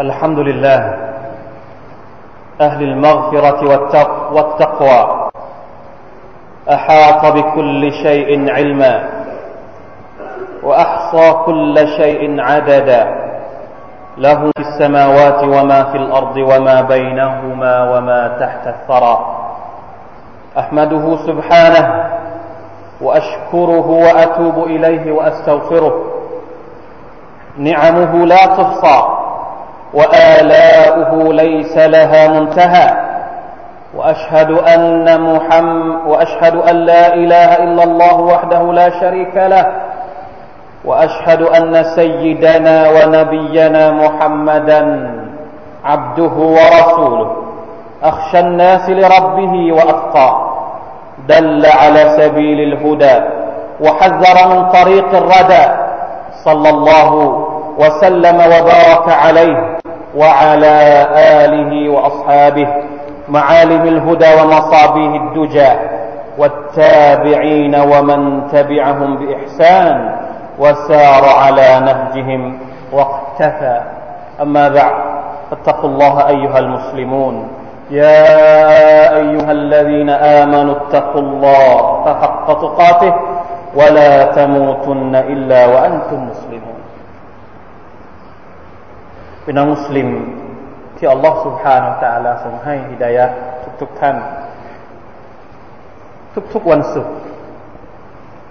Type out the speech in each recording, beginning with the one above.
الحمد لله أهل المغفرة والتقوى أحاط بكل شيء علما وأحصى كل شيء عددا له في السماوات وما في الأرض وما بينهما وما تحت الثرى. أحمده سبحانه وأشكره وأتوب إليه وأستغفره. نعمه لا تحصى. وآلاؤه ليس لها منتهى. وأشهد أن محمد وأشهد أن لا إله إلا الله وحده لا شريك له. وأشهد أن سيدنا ونبينا محمدا عبده ورسوله. أخشى الناس لربه وأتقى. دل على سبيل الهدى. وحذر من طريق الردى. صلى الله وسلم وبارك عليه. وعلى آله وأصحابه معالم الهدى ومصابيه الدجى والتابعين ومن تبعهم بإحسان وسار على نهجهم واقتفى. أما بعد فاتقوا الله أيها المسلمون. يا أيها الذين آمنوا اتقوا الله حق تقاته ولا تموتن إلا وأنتم مسلمون. เป็นน้องมุสลิมที่อัลลอฮฺสุบฮานาตะอัลาทรงให้ฮิดายะทุกทุกท่าน ทุกๆวันศุกร์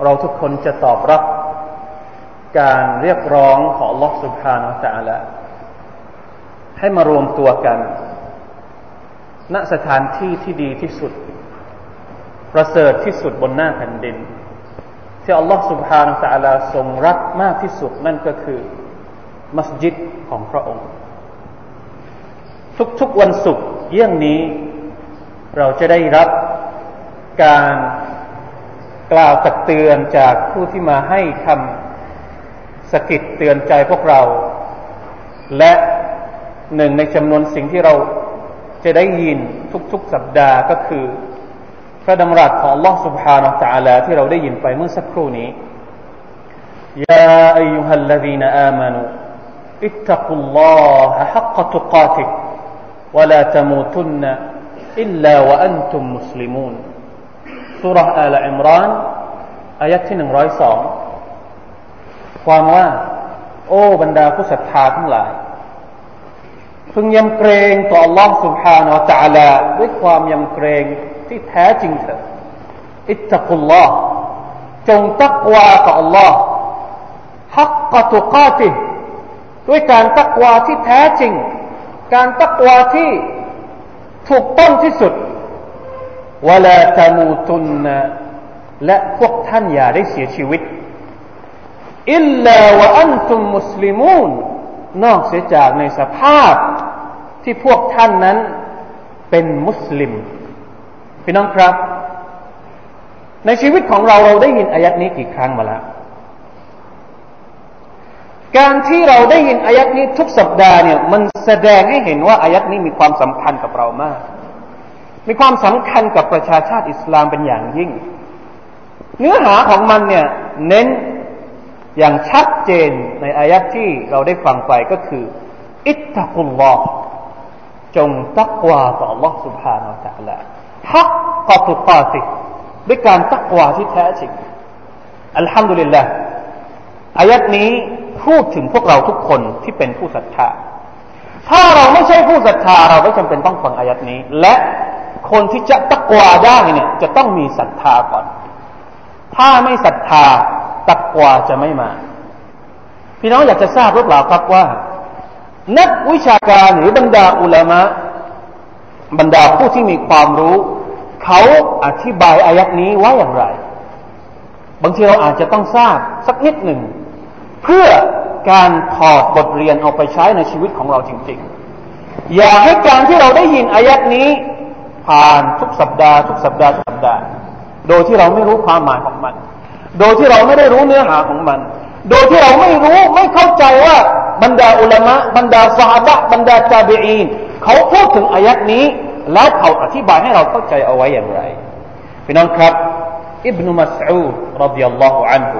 เราทุกคนจะตอบรับการเรียกร้องของอัลลอฮฺสุบฮานาตะอัลาให้มารวมตัวกัน ณสถานที่ที่ดีที่สุด ประเสริฐที่สุดบนหน้าแผ่นดิน ที่อัลลอฮฺสุบฮานาตะอัลาทรงรักมากที่สุดนั่นก็คือ มัสยิดของพระองค์ ทุกๆวันศุกร์เยี่ยงนี้ เราจะได้รับการกล่าวตักเตือนจากผู้ที่มาให้คำสกิดเตือนใจพวกเรา และหนึ่งในจำนวนสิ่งที่เราจะได้ยินทุกๆสัปดาห์ก็คือ พระดำรัสของลอสุบฮานาะตะลาที่เราได้ยินไปเมื่อสักครู่นี้ยาอายุฮัลลดีนอามน อายัดที่หนึ่งร้อยสองความว่า โอ้บรรดาผู้ศรัทธาทั้งหลาย พึงยำเกรงต่อ Allah سبحانه และ تعالى ด้วยความยำเกรงที่แท้จริงเถิดอิตตะกุลลอฮ์จงตักวาต่อ Allah ฮักกตุกาติ ด้วยการตักวาที่แท้จริง การตักวาที่ถูกต้องที่สุดวลาตามูตุนนะและพวกท่านอย่าได้เสียชีวิตอิลลาวะอันตุมมุสลิมูนนอกเสียจากในสภาพที่พวกท่านนั้นเป็นมุสลิมพี่น้องครับ ในชีวิตของเราเราได้ยินอายัดนี้กี่ครั้งมาแล้ว การที่เราได้ยินอายัดนี้ทุกสัปดาห์เนี่ยมันแสดงให้เห็นว่าอายัดนี้มีความสำคัญกับเรามาก มีความสำคัญกับประชาชาติอิสลามเป็นอย่างยิ่ง เนื้อหาของมันเนี่ยเน้นอย่างชัดเจนในอายัดที่เราได้ฟังไปก็คือ อิตตะกุลลอฮ์จงตักวาต่อ Allah سبحانه และ تعالى ฮักกตุกาติด้วยการตักวาที่แท้จริงอัลฮัมดุลิลละอายัดนี้ พูดถึงพวกเราทุกคนที่เป็นผู้ศรัทธา ถ้าเราไม่ใช่ผู้ศรัทธาเราไม่จำเป็นต้องฟังอายัดนี้ และคนที่จะตักวาได้เนี่ย จะต้องมีศรัทธาก่อน ถ้าไม่ศรัทธาตักวาจะไม่มา พี่น้องอยากจะทราบหรือเปล่าครับว่า นักวิชาการหรือบรรดาอุลามะบรรดาผู้ที่มีความรู้ เขาอธิบายอายัดนี้ว่าอย่างไร บางทีเราอาจจะต้องทราบสักนิดหนึ่ง เพื่อการถอดบทเรียนเอาไปใช้ในชีวิตของเราจริง ๆ อย่าให้การที่เราได้ยินอายัดนี้ ผ่านทุกสัปดาห์ทุกสัปดาห์ทุกสัปดาห์ โดยที่เราไม่รู้ความหมายของมัน โดยที่เราไม่ได้รู้เนื้อหาของมัน โดยที่เราไม่รู้ไม่เข้าใจว่าบรรดาอุลามะบรรดาสาบะบรรดาตาบีอีนเขาพูดถึงอายัดนี้ แล้วเขาอธิบายให้เราเข้าใจเอาไว้อย่างไรพี่น้องครับอิบนุมัสอูรดิยัลลอฮุอันฮุ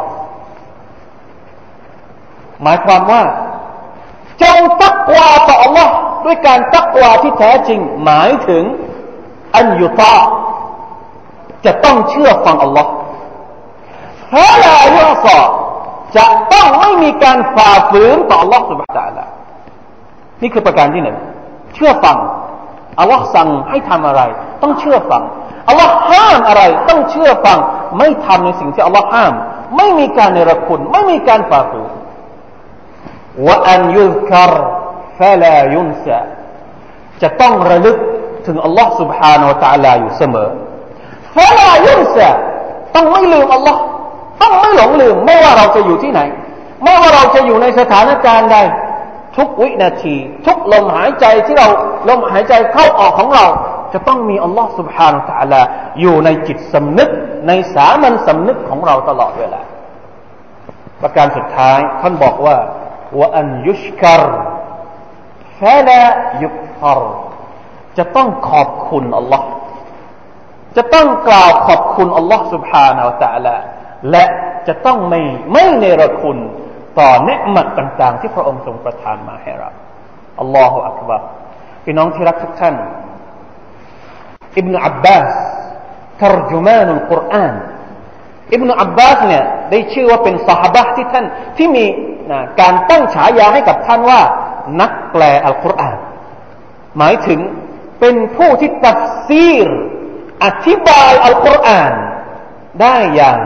หมายความว่า จงตักวาต่อ Allah ด้วยการตักวาที่แท้จริง หมายถึง อันยุตาจะต้องเชื่อฟัง Allah ฮะลายุสอจะต้องไม่มีการฝ่าฝืนต่อ Allah สุบฮานะนี่คือประการที่หนึ่งเชื่อฟัง Allah สั่งให้ทำอะไร ต้องเชื่อฟัง Allah ห้ามอะไร ต้องเชื่อฟัง ไม่ทำในสิ่งที่ Allah ห้าม ไม่มีการเนรคุณ ไม่มีการฝ่าฝืน ว่าอันยุครฟลายุนซะจะต้องระลึกถึงอัลลอฮ์ سبحانه และ تعالى อยู่เสมอฟลายุนซะต้องไม่ลืมอัลลอฮ์ต้องไม่หลงลืม ไม่ว่าเราจะอยู่ที่ไหน ไม่ว่าเราจะอยู่ในสถานการณ์ใดทุกวินาที ทุกลมหายใจที่เราลมหายใจเข้าออกของเรา จะต้องมีอัลลอฮ์ سبحانه และ تعالى อยู่ในจิตสำนึกในสามัญสำนึกของเราตลอดเวลา ประการสุดท้ายท่านบอกว่า ว่าอันยุชกรฟะลายุกฟรจะต้องขอบคุณอัลลอฮ์จะต้องกล่าวขอบคุณอัลลอฮ์ سبحانه และ تعالى และจะต้องไม่ไม่เนรคุณต่อเนืหมัดต่างๆ ที่พระองค์ทรงประทานมาให้เราอัลลอฮฺอักบารพี่น้องที่รักทุกท่านอิบนุอับบาสทรจุมานุลกุรอานอิบนุอับบาสเนี่ยได้ชื่อว่าเป็นสหบะที่ท่านที่มี นะการตั้งฉายาให้กับท่านว่า นักแปลอัลกุรอาน หมายถึงเป็นผู้ที่ตัดซีร อธิบายอัลกุรอาน ได้อย่าง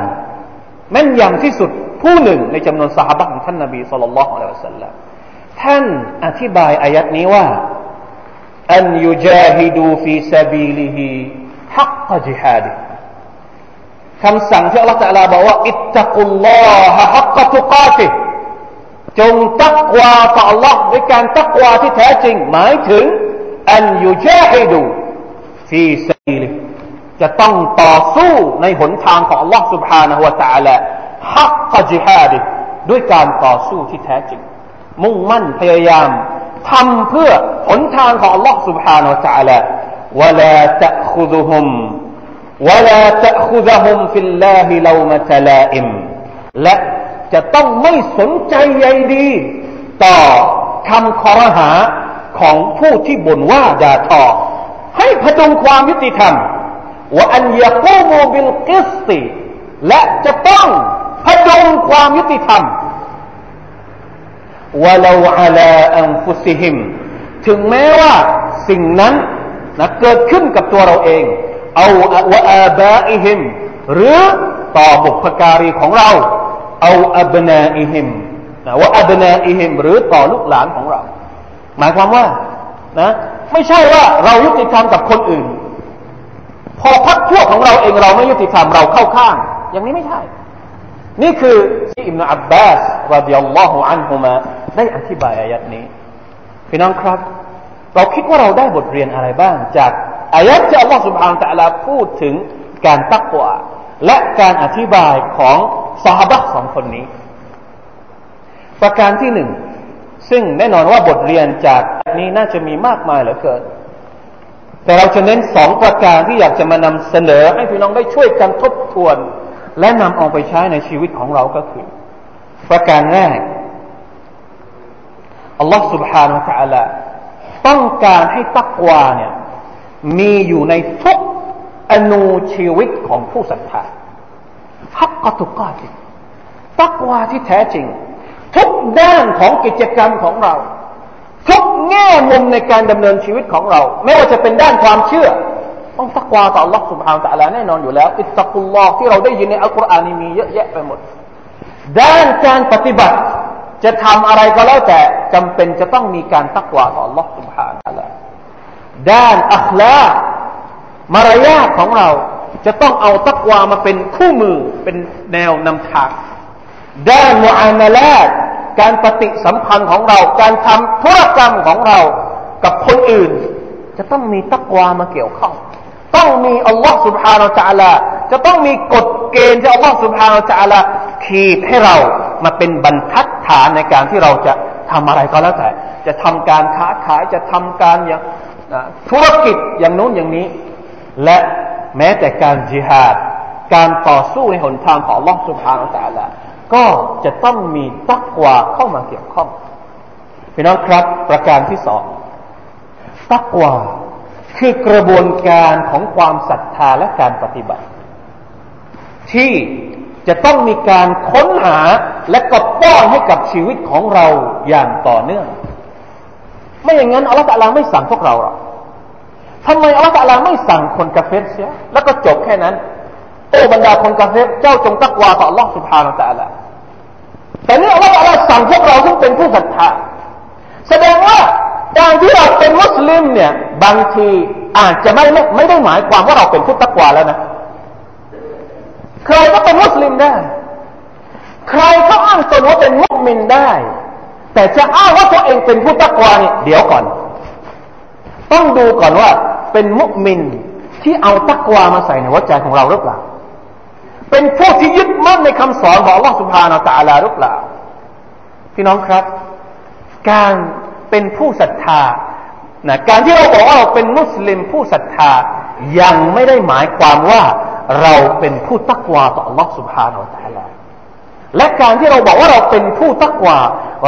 แม่นยำที่สุดผู้หนึ่งในจำนวนซอฮาบะฮฺของท่านนบี صلى الله عليه وسلم ท่านอธิบายอายัดนี้ว่าأن يجاهدوا في سبيله حق جهاده คำสั่งที่อัลลอฮฺ تعالى บอกว่าاتقوا الله حق تقاته จงตักวาต่อ Allah ด้วยการตักวาที่แท้จริง หมายถึงอันยุจาฮิดูฟีซาบีลิจะต้องต่อสู้ในหนทางของ Allah سبحانه และ تعالى ฮักกจิฮาดิด้วยการต่อสู้ที่แท้จริง มุ่งมั่นพยายามทำเพื่อหนทางของ Allah سبحانه และ تعالى ولا تأخذهم ولا تأخذهم في الله لومة لائم และ จะต้องไม่สนใจใยดี ต่อคำคอรหาของผู้ที่บ่นว่าด่าทอ ให้พดุงความยุติธรรมว่าอันยากูมูบิลกิสติและจะต้องพดุงความยุติธรรมวะลาอัลาอันฟุซิฮิมถึงแม้ว่าสิ่งนั้นนะเกิดขึ้นกับตัวเราเอง أو آبائهم หรือต่อบุพการีของเรา أو أبنائهمนะว่าอับนาอิฮิมหรือต่อลูกหลานของเรา หมายความว่านะไม่ใช่ว่าเรายุติธรรมกับคนอื่น พอพักพวกของเราเองเราไม่ยุติธรรมเราเข้าข้าง อย่างนี้ไม่ใช่ นี่คือที่อิมนาอับบาสรดิยัลลอฮุอันฮุมาได้อธิบายอายัดนี้พี่น้องครับ เราคิดว่าเราได้บทเรียนอะไรบ้าง จากอายัดที่อัลลอฮฺสุบฮานตะลาพูดถึงการตักวา และการอธิบายของสหบักสองคนนี้ ประการที่หนึ่ง ซึ่งแน่นอนว่าบทเรียนจากนี้น่าจะมีมากมายเหลือเกินแต่เราจะเน้นสองประการที่อยากจะมานำเสนอ ให้พี่น้องได้ช่วยกันทบทวนและนำเอาไปใช้ในชีวิตของเราก็คือ ประการแรกอัลลอฮ์ سبحانه และ تعالى ต้องการให้ตักวาเนี่ยมีอยู่ในทุก อนูชีวิตของผู้ศรัทธาฮักกตุกาติตักวาที่แท้จริง ทุกด้านของกิจกรรมของเรา ทุกแง่มุมในการดำเนินชีวิตของเรา ไม่ว่าจะเป็นด้านความเชื่อต้องตักวาต่อ Allah سبحانه และ تعالى แน่นอนอยู่แล้ว อิสตักุลลอฮ์ที่เราได้ยินในอัลกุรอานนี่มีเยอะแยะไปหมด ด้านการปฏิบัติ จะทำอะไรก็แล้วแต่จำเป็นจะต้องมีการตักวาต่อ Allah سبحانه และ تعالى ด้านอัคลา มารยาทของเราจะต้องเอาตักวามาเป็นคู่มือเป็นแนวนำทางด้านมุอามาลาการปฏิสัมพันธ์ของเรา การทำธุรกรรมของเรากับคนอื่น จะต้องมีตักวามาเกี่ยวข้อง ต้องมีอัลลอฮฺสุบฮานาจัลลาจะต้องมีกฎเกณฑ์ที่อัลลอฮฺสุบฮานาจัลลาขีดให้เรามาเป็นบรรทัดฐานในการที่เราจะทำอะไรก็แล้วแต่ จะทำการค้าขายจะทำการอย่างธุรกิจอย่างนู้นอย่างนี้ และแม้แต่การจิฮาด การต่อสู้ในหนทางของลอสุภาอัลตะละก็จะต้องมีตักวาเข้ามาเกี่ยวข้องพี่น้องครับ ประการที่สองตักวาคือกระบวนการของความศรัทธาและการปฏิบัติ ที่จะต้องมีการค้นหาและก็ป้อนให้กับชีวิตของเราอย่างต่อเนื่อง ไม่อย่างนั้นอัลลอฮฺตะลาไม่สั่งพวกเราหรอก ทำไมอัลลอฮฺตะลาไม่สั่งคนกาเฟรเสียแล้วก็จบแค่นั้นโอ้บรรดาคนกาเฟรเจ้าจงตักวาต่อ Allah سبحانه และ تعالى แต่นี่อัลลอฮฺตะลาสั่งพวกเราซึ่งเป็นผู้ศรัทธาแสดงว่าการที่เราเป็นมุสลิมเนี่ยบางทีอาจจะไม่ไม่ได้หมายความว่าเราเป็นผู้ตักวาแล้วนะใครก็เป็นมุสลิมได้ ใครก็อ้างตนว่าเป็นมุสลิมได้ แต่จะอ้างว่าตัวเองเป็นผู้ตักวาเนี่ยเดี๋ยวก่อน ต้องดูก่อนว่า เป็นมุสลิมที่เอาตักวามาใส่ในหัวใจของเราหรือเปล่า เป็นผู้ที่ยึดมั่นในคำสอนของ Allah سبحانه และ تعالى หรือเปล่า พี่น้องครับ การเป็นผู้ศรัทธานะการที่เราบอกว่าเราเป็นมุสลิมผู้ศรัทธา ยังไม่ได้หมายความว่าเราเป็นผู้ตักวาต่อ Allah سبحانه และ تعالى และการที่เราบอกว่าเราเป็นผู้ตักวา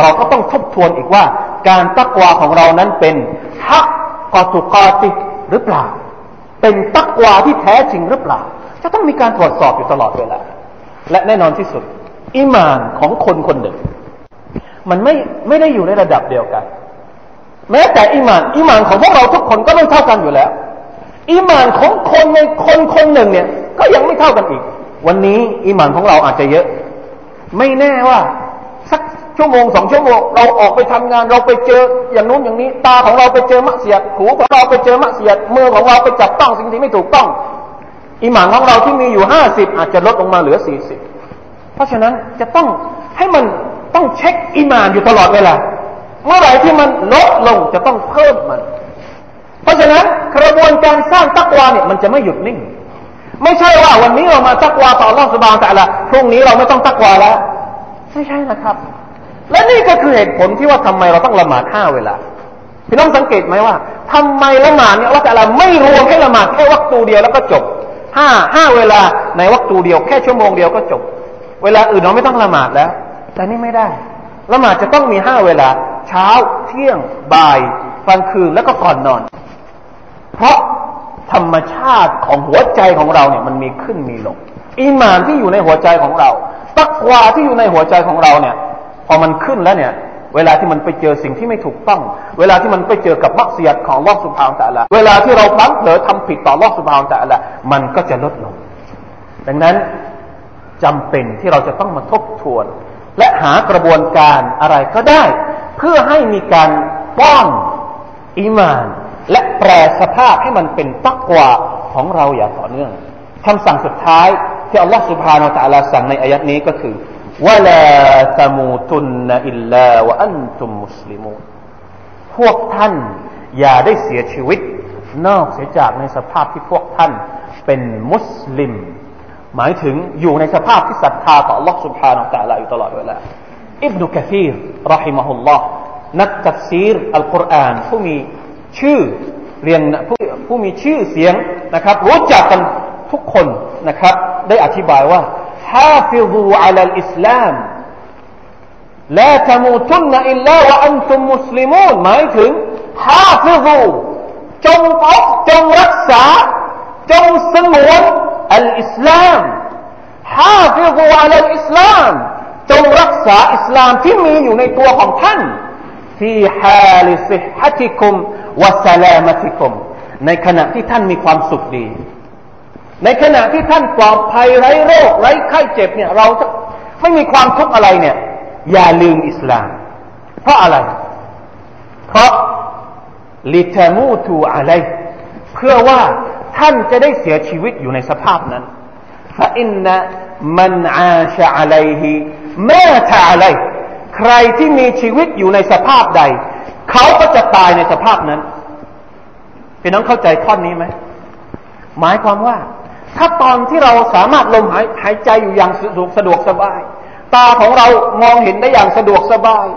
เราก็ต้องทบทวนอีกว่า การตักวาของเรานั้นเป็นฮักกอตุกอติ หรือเปล่า เป็นตักวาที่แท้จริงหรือเปล่า จะต้องมีการตรวจสอบอยู่ตลอดเวลาและแน่นอนที่สุด อิมานของคนคนหนึ่ง มันไม่ไม่ได้อยู่ในระดับเดียวกัน แม้แต่อิมานอิมานของพวกเราทุกคนก็ไม่เท่ากันอยู่แล้วอิมานของคนในคนคนหนึ่งเนี่ย ก็ยังไม่เท่ากันอีก วันนี้อิมานของเราอาจจะเยอะ ไม่แน่ว่า ชั่วโมงสองชั่วโมงเราออกไปทำงานเราไปเจออย่างนู้นอย่างนี้ ตาของเราไปเจอมะเสียดหูของเราไปเจอมะเสียดมือของเราไปจับต้องสิ่งที่ไม่ถูกต้องอิมานของเราที่มีอยู่ห้าสิบอาจจะลดลงมาเหลือสี่สิบเพราะฉะนั้นจะต้องให้มันต้องเช็คอิมานอยู่ตลอดเวลาเมื่อไหร่ที่มันลดลงจะต้องเพิ่มมัน เพราะฉะนั้นกระบวนการสร้างตักวาเนี่ยมันจะไม่หยุดนิ่ง ไม่ใช่ว่าวันนี้เรามาตักวาต่อรองสบานแต่ละพรุ่งนี้เราไม่ต้องตักวาแล้ว ไม่ใช่นะครับ และนี่ก็คือเหตุผลที่ว่าทำไมเราต้องละหมาดห้าเวลาพี่น้องสังเกตไหมว่าทำไมละหมาดเนี่ยเราแต่ละไม่รวมให้ละหมาดแค่วัคตูเดียวแล้วก็จบห้าห้าเวลาในวัคตูเดียวแค่ชั่วโมงเดียวก็จบ เวลาอื่นเราไม่ต้องละหมาดแล้ว แต่นี่ไม่ได้ละหมาดจะต้องมีห้าเวลา เช้าเที่ยงบ่ายกลางคืนแล้วก็ก่อนนอน เพราะธรรมชาติของหัวใจของเราเนี่ยมันมีขึ้นมีลง อีมานที่อยู่ในหัวใจของเรา ตักวาที่อยู่ในหัวใจของเราเนี่ย พอมันขึ้นแล้วเนี่ย เวลาที่มันไปเจอสิ่งที่ไม่ถูกต้อง เวลาที่มันไปเจอกับมักเสียดของลอสุภาวต่ละเวลาที่เราพลั้งเผลอทำผิดต่อลอสุภาวต่ละมันก็จะลดลง ดังนั้นจำเป็นที่เราจะต้องมาทบทวน และหากระบวนการอะไรก็ได้ เพื่อให้มีการป้อนอีมาน และแปลสภาพให้มันเป็นตักวาของเราอย่างต่อเนื่องคำสั่งสุดท้ายที่อัลลอฮฺสุบฮานาอัลลอฮสั่งในอายัดนี้ก็คือ วะลาตมูตุนนอิลลาวะอันตุมมุสลิมูพวกท่านอย่าได้เสียชีวิต นอกเสียจากในสภาพที่พวกท่านเป็นมุสลิม หมายถึงอยู่ในสภาพที่ศรัทธาต่อ Allah سبحانه และ تعالى อยู่ตลอดเวลาอิบนุกะซีรรอฮิมะฮุลลอฮ์นักตัฟซีรอัลกุรอานผู้มีชื่อเรียนผู้ผู้มีชื่อเสียงนะครับ รู้จักกันทุกคนนะครับ ได้อธิบายว่า ฮาฟิซูอัลอิสลามลาตมูตุนอิลลาวะอันตุมมุสลิมูนหมายถึง حافظوا จงปกจงรักษาจงสงวน الإسلام حافظوا على الإسلام จงรักษาอิสลามที่มีอยู่ในตัวของท่านفي حال صحتكمวะสลามติคุมในขณะที่ท่านมีความสุขดี ในขณะที่ท่านปลอดภัยไร้โรคไร้ไข้เจ็บเนี่ย เราไม่มีความทุกข์อะไรเนี่ย อย่าลืมอิสลาม เพราะอะไร เพราะลิตามูตูอะไร เพื่อว่าท่านจะได้เสียชีวิตอยู่ในสภาพนั้นฟาอินนะมันอาชะอะไรฮีมาทะอะไร ใครที่มีชีวิตอยู่ในสภาพใด เขาก็จะตายในสภาพนั้นพี่น้องเข้าใจท่อนนี้ไหมหมายความว่า ถ้าตอนที่เราสามารถลมหายหายใจอยู่อย่างสะดวกสะดวกสบาย ตาของเรามองเห็นได้อย่างสะดวกสบาย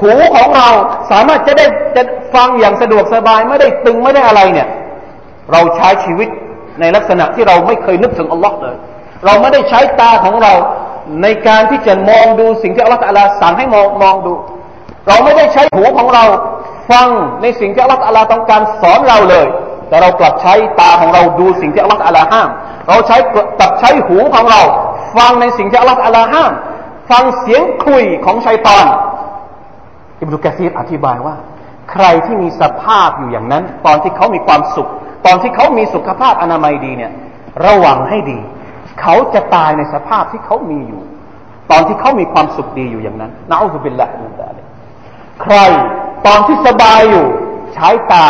หูของเราสามารถจะได้จะฟังอย่างสะดวกสบายไม่ได้ตึงไม่ได้อะไรเนี่ย เราใช้ชีวิตในลักษณะที่เราไม่เคยนึกถึงอัลลอฮ์เลย เราไม่ได้ใช้ตาของเราในการที่จะมองดูสิ่งที่อัลลอฮฺสั่งให้มองมองดู เราไม่ได้ใช้หูของเราฟังในสิ่งที่อัลลอฮฺต้องการสอนเราเลย แต่เรากลับใช้ตาของเราดูสิ่งที่อัลลอฮฺห้าม เราใช้กลับใช้หูของเรา ฟังในสิ่งที่อัลลอฮฺอัลลาห้ามฟังเสียงคุยของชัยตอน อิบนุกะซีรอธิบายว่า ใครที่มีสภาพอยู่อย่างนั้น ตอนที่เขามีความสุข ตอนที่เขามีสุขภาพอนามัยดีเนี่ย ระวังให้ดี เขาจะตายในสภาพที่เขามีอยู่ ตอนที่เขามีความสุขดีอยู่อย่างนั้นนะอัลลอฮฺบิลละมินดาลิใครตอนที่สบายอยู่ ใช้ตา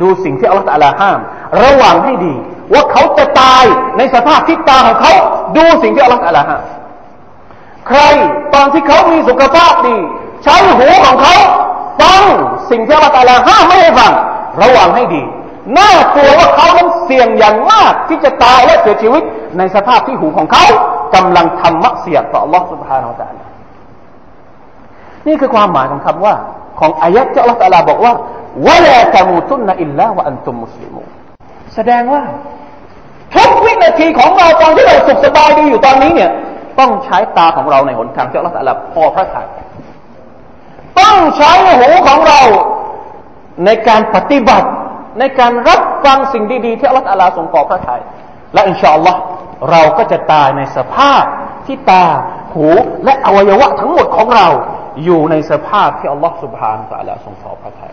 ดูสิ่งที่อัลลอฮฺห้าม ระวังให้ดี ว่าเขาจะตายในสภาพที่ตาของเขาดูสิ่งที่อัลลอฮฺห้ามใครตอนที่เขามีสุขภาพดี ใช้หูของเขาฟังสิ่งที่อัลลอฮฺห้ามไม่ให้ฟัง ระวังให้ดี น่ากลัวว่าเขานั้นเสี่ยงอย่างมากที่จะตายและเสียชีวิต ในสภาพที่หูของเขากำลังทำมักเสียต่อ Allah سبحانه และ تعالى นี่คือความหมายของคำว่าของอายะที่อัลลอฮฺตะลาบอกว่าวะลาตมูตุนนอิลลาวะอันตุมมุสลิมู แสดงว่าทุกวินาทีของเราตอนที่เราสุขสบายดีอยู่ตอนนี้เนี่ย ต้องใช้ตาของเราในหนทางที่อัลลอฮฺพอพระทัยต้องใช้หูของเราในการปฏิบัติในการรับฟังสิ่งดีๆที่อัลลอฮฺทรงพอพระทัยและอินชาอัลลอฮ์เราก็จะตายในสภาพที่ตาหูและอวัยวะทั้งหมดของเรา อยู่ในสภาพที่อัลลอฮฺสุบฮานตะลาส่งพอพระทัย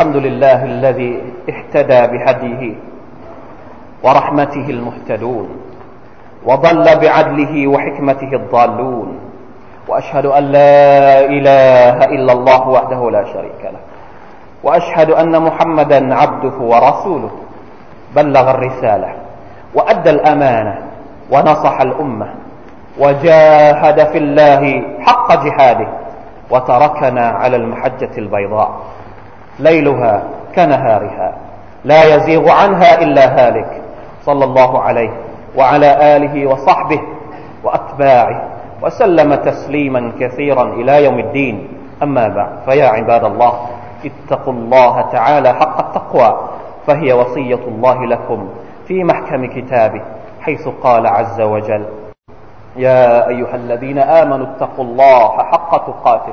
الحمد لله الذي اهتدى بهديه ورحمته المهتدون وضل بعدله وحكمته الضالون وأشهد أن لا إله إلا الله وحده لا شريك له وأشهد أن محمدا عبده ورسوله بلغ الرسالة وأدى الأمانة ونصح الأمة وجاهد في الله حق جهاده وتركنا على المحجة البيضاء ليلها كنهارها. لا يزيغ عنها إلا هالك. صلى الله عليه وعلى آله وصحبه وأتباعه وسلم تسليما كثيرا إلى يوم الدين. أما بعد فيا عباد الله اتقوا الله تعالى حق التقوى فهي وصية الله لكم في محكم كتابه حيث قال عز وجل يا أيها الذين آمنوا اتقوا الله حق تقاته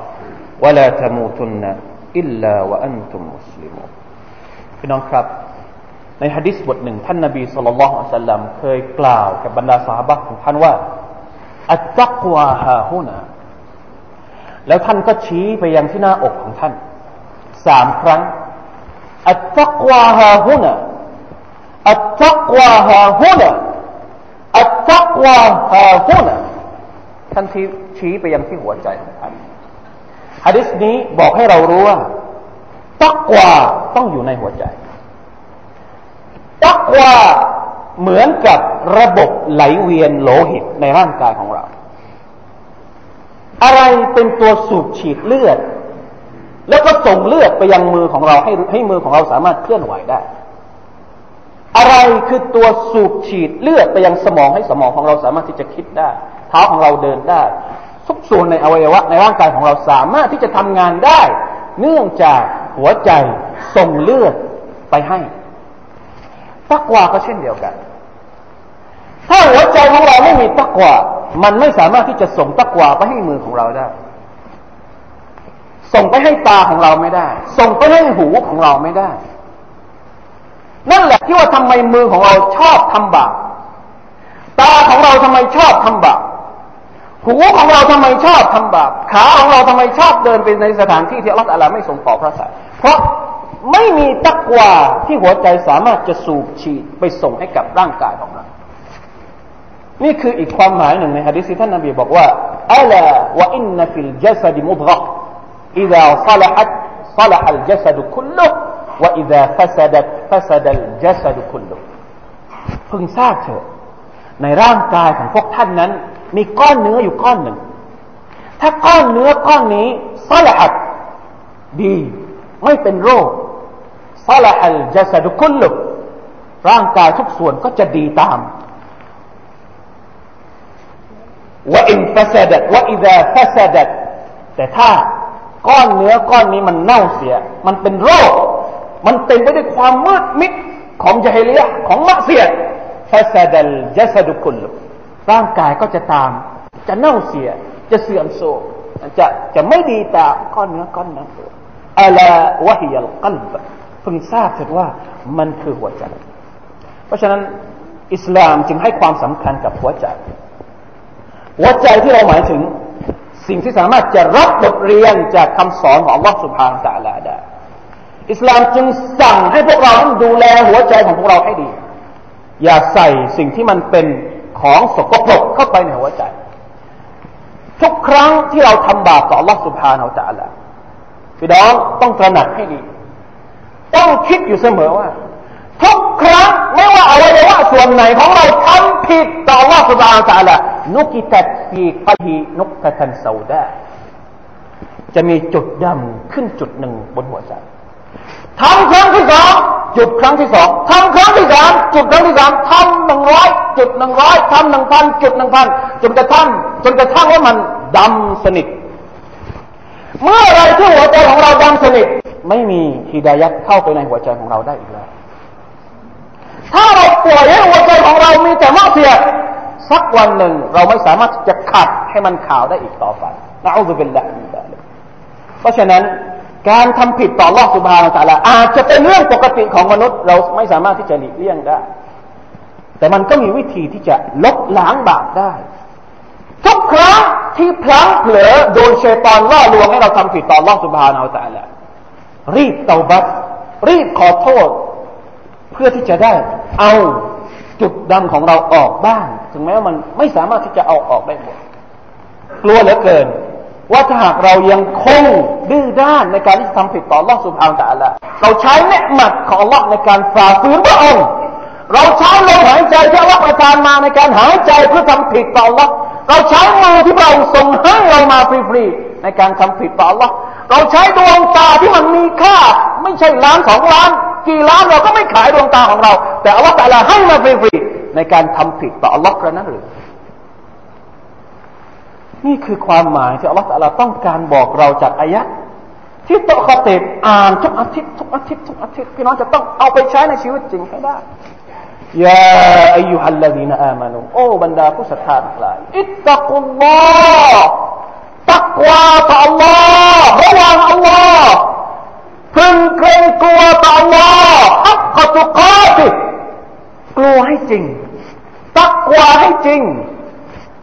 ولا تموتن อิลลาวะอันตุมมุสลิมุพี่น้องครับ ในฮะดิษบทหนึ่งท่านนบีสุลต่านละอัลลัมเคยกล่าวกับบรรดาสาบะของท่านว่าอัตตักวาฮาฮุนาแล้วท่านก็ชี้ไปยังที่หน้าอกของท่านสามครั้งอัตตักวาฮาฮุนาอัตตักวาฮาฮุนาอัตตักวาฮาฮุนาท่านชี้ไปยังที่หัวใจของท่าน ฮะดิษนี้บอกให้เรารู้ว่าตักวาต้องอยู่ในหัวใจ ตักวาเหมือนกับระบบไหลเวียนโลหิตในร่างกายของเรา อะไรเป็นตัวสูบฉีดเลือด แล้วก็ส่งเลือดไปยังมือของเราให้ให้มือของเราสามารถเคลื่อนไหวได้ อะไรคือตัวสูบฉีดเลือดไปยังสมองให้สมองของเราสามารถที่จะคิดได้ เท้าของเราเดินได้ ทุกส่วนในอวัยวะในร่างกายของเราสามารถที่จะทำงานได้ เนื่องจากหัวใจส่งเลือดไปให้ตักวาก็เช่นเดียวกัน ถ้าหัวใจของเราไม่มีตักวามันไม่สามารถที่จะส่งตักวาไปให้มือของเราได้ ส่งไปให้ตาของเราไม่ได้ ส่งไปให้หูของเราไม่ได้ นั่นแหละที่ว่าทำไมมือของเราชอบทำบาปตาของเราทำไมชอบทำบาป หูของเราทำไมชอบทำบาปขาของเราทำไมชอบเดินไปในสถานที่ที่อัลลอฮฺไม่ทรงขอพระสัยเพราะไม่มีตักวาที่หัวใจสามารถจะสูบฉีดไปส่งให้กับร่างกายของเรา นี่คืออีกความหมายหนึ่งในฮะดิษท่านนบีบอกว่าألا وإن في الجسد مضغة إذا صلحت صلح الجسد كله وإذا فسدت فسد الجسد كله พึงทราบเถอะในร่างกายของพวกท่านนั้น มีก้อนเนื้ออยู่ก้อนหนึ่ง ถ้าก้อนเนื้อก้อนนี้صلحت ดี ไม่เป็นโรคصلح الجسد كله ร่างกายทุกส่วนก็จะดีตามว่าอินฟสดัดว่าอิดะฟสดัดแต่ถ้าก้อนเนื้อก้อนนี้มันเน่าเสีย มันเป็นโรค มันเต็มไปด้วยความมืดมิดของจาฮิเลียของมักเสียฟาซาดัลจัสดุคุล ร่างกายก็จะตาม จะเน่าเสีย จะเสื่อมโทรมจะจะไม่ดีตามก้อนเนื้อก้อนนั้นอัลวะฮิยัลกัลบเพิ่งทราบเถิดว่ามันคือหัวใจ เพราะฉะนั้นอิสลามจึงให้ความสำคัญกับหัวใจ หัวใจที่เราหมายถึงสิ่งที่สามารถจะรับบทเรียนจากคำสอนของวัสุภาตะลาได้อิสลามจึงสั่งให้พวกเราต้องดูแลหัวใจของพวกเราให้ดี อย่าใส่สิ่งที่มันเป็น ของสกปรกเข้าไปในหัวใจ ทุกครั้งที่เราทำบาปต่อ Allah سبحانه และ تعالى พี่น้องต้องตระหนักให้ดี ต้องคิดอยู่เสมอว่า ทุกครั้งไม่ว่าอวัยวะส่วนไหนของเราทำผิดต่อ Allah سبحانه และ تعالى นุกิตัดฟีกฮีนุกตันซาดาจะมีจุดดำขึ้นจุดหนึ่งบนหัวใจ ทำครั้งที่สองจุดครั้งที่สองทำครั้งที่สามจุดครั้งที่สามทำหนึ่งร้อยจุดหนึ่งร้อยทำหนึ่งพันจุดหนึ่งพันจนกระทั่งจนกระทั่งว่ามันดำสนิท เมื่อไรที่หัวใจของเราดำสนิท ไม่มีฮิดายัดเข้าไปในหัวใจของเราได้อีกแล้ว ถ้าเราปล่อยให้หัวใจของเรามีแต่มากเสียสักวันหนึ่งเราไม่สามารถจะขัดให้มันขาวได้อีกต่อไปนะอัลลอฮฺเป็นละมินดาลเพราะฉะนั้น การทำผิดต่อลอสุบฮานาตาลาอาจจะเป็นเรื่องปกติของมนุษย์ เราไม่สามารถที่จะหลีกเลี่ยงได้ แต่มันก็มีวิธีที่จะลบล้างบาปได้ ทุกครั้งที่พลั้งเผลอโดนเชตอนล่อลวงให้เราทำผิดต่อลอสุบฮานาตาลารีบเตาบัตรีบขอโทษ เพื่อที่จะได้ เอาจุดดำของเราออกบ้าง ถึงแม้ว่ามันไม่สามารถที่จะเอาออกได้หมดกลัวเหลือเกิน ว่าถ้าหากเรายังคงดื้อด้านในการที่ทำผิดต่อ Allah سبحانه และ تعالى เราใช้เนืหมัดของ Allah ในการฝ่าฝืนพระองค์ เราใช้ลมหายใจที่ Allah ประทานมาในการหายใจเพื่อทำผิดต่อ Allah เราใช้มือที่เราส่งให้เรามาฟรีๆในการทำผิดต่อ Allah เราใช้ดวงตาที่มันมีค่า ไม่ใช่ล้านสองล้านกี่ล้านเราก็ไม่ขายดวงตาของเรา แต่อัลลอฮฺแต่ละให้มาฟรีๆในการทำผิดต่ออัลลอฮฺกระนั้นหรือ นี่คือความหมายที่อัลลอฮฺแต่ละต้องการบอกเราจากอายะที่โตคาเตบอ่านทุกอาทิตย์ทุกอาทิตย์ทุกอาทิตย์พี่น้องจะต้องเอาไปใช้ในชีวิตจริงให้ได้ยาอายุฮัลลดีนอามานุโอ้บรรดาผู้ศรัทธาทั้งหลายอิตตะกุลลอฮ์ตักวาต่อ Allah ระวัง Allah พึงเกรงกลัวต่อ Allah ฮักขตุกาติกลัวให้จริง ตักวาให้จริง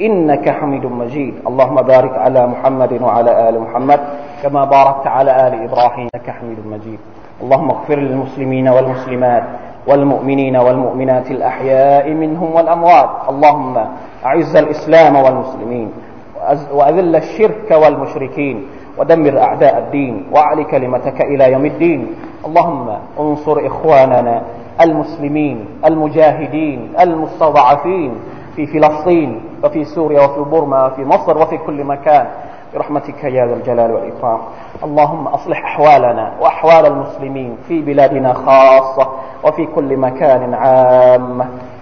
إنك حميد مجيد. اللهم بارك على محمد وعلى آل محمد كما باركت على آل إبراهيم إنك حميد مجيد. اللهم اغفر للمسلمين والمسلمات والمؤمنين والمؤمنات الأحياء منهم والأموات. اللهم أعز الإسلام والمسلمين وأذل الشرك والمشركين ودمر أعداء الدين وأعل كلمتك إلى يوم الدين. اللهم انصر إخواننا المسلمين المجاهدين المستضعفين في فلسطين وفي سوريا وفي بورما وفي مصر وفي كل مكان برحمتك يا ذا الجلال والإكرام. اللهم أصلح أحوالنا وأحوال المسلمين في بلادنا خاصة وفي كل مكان عامة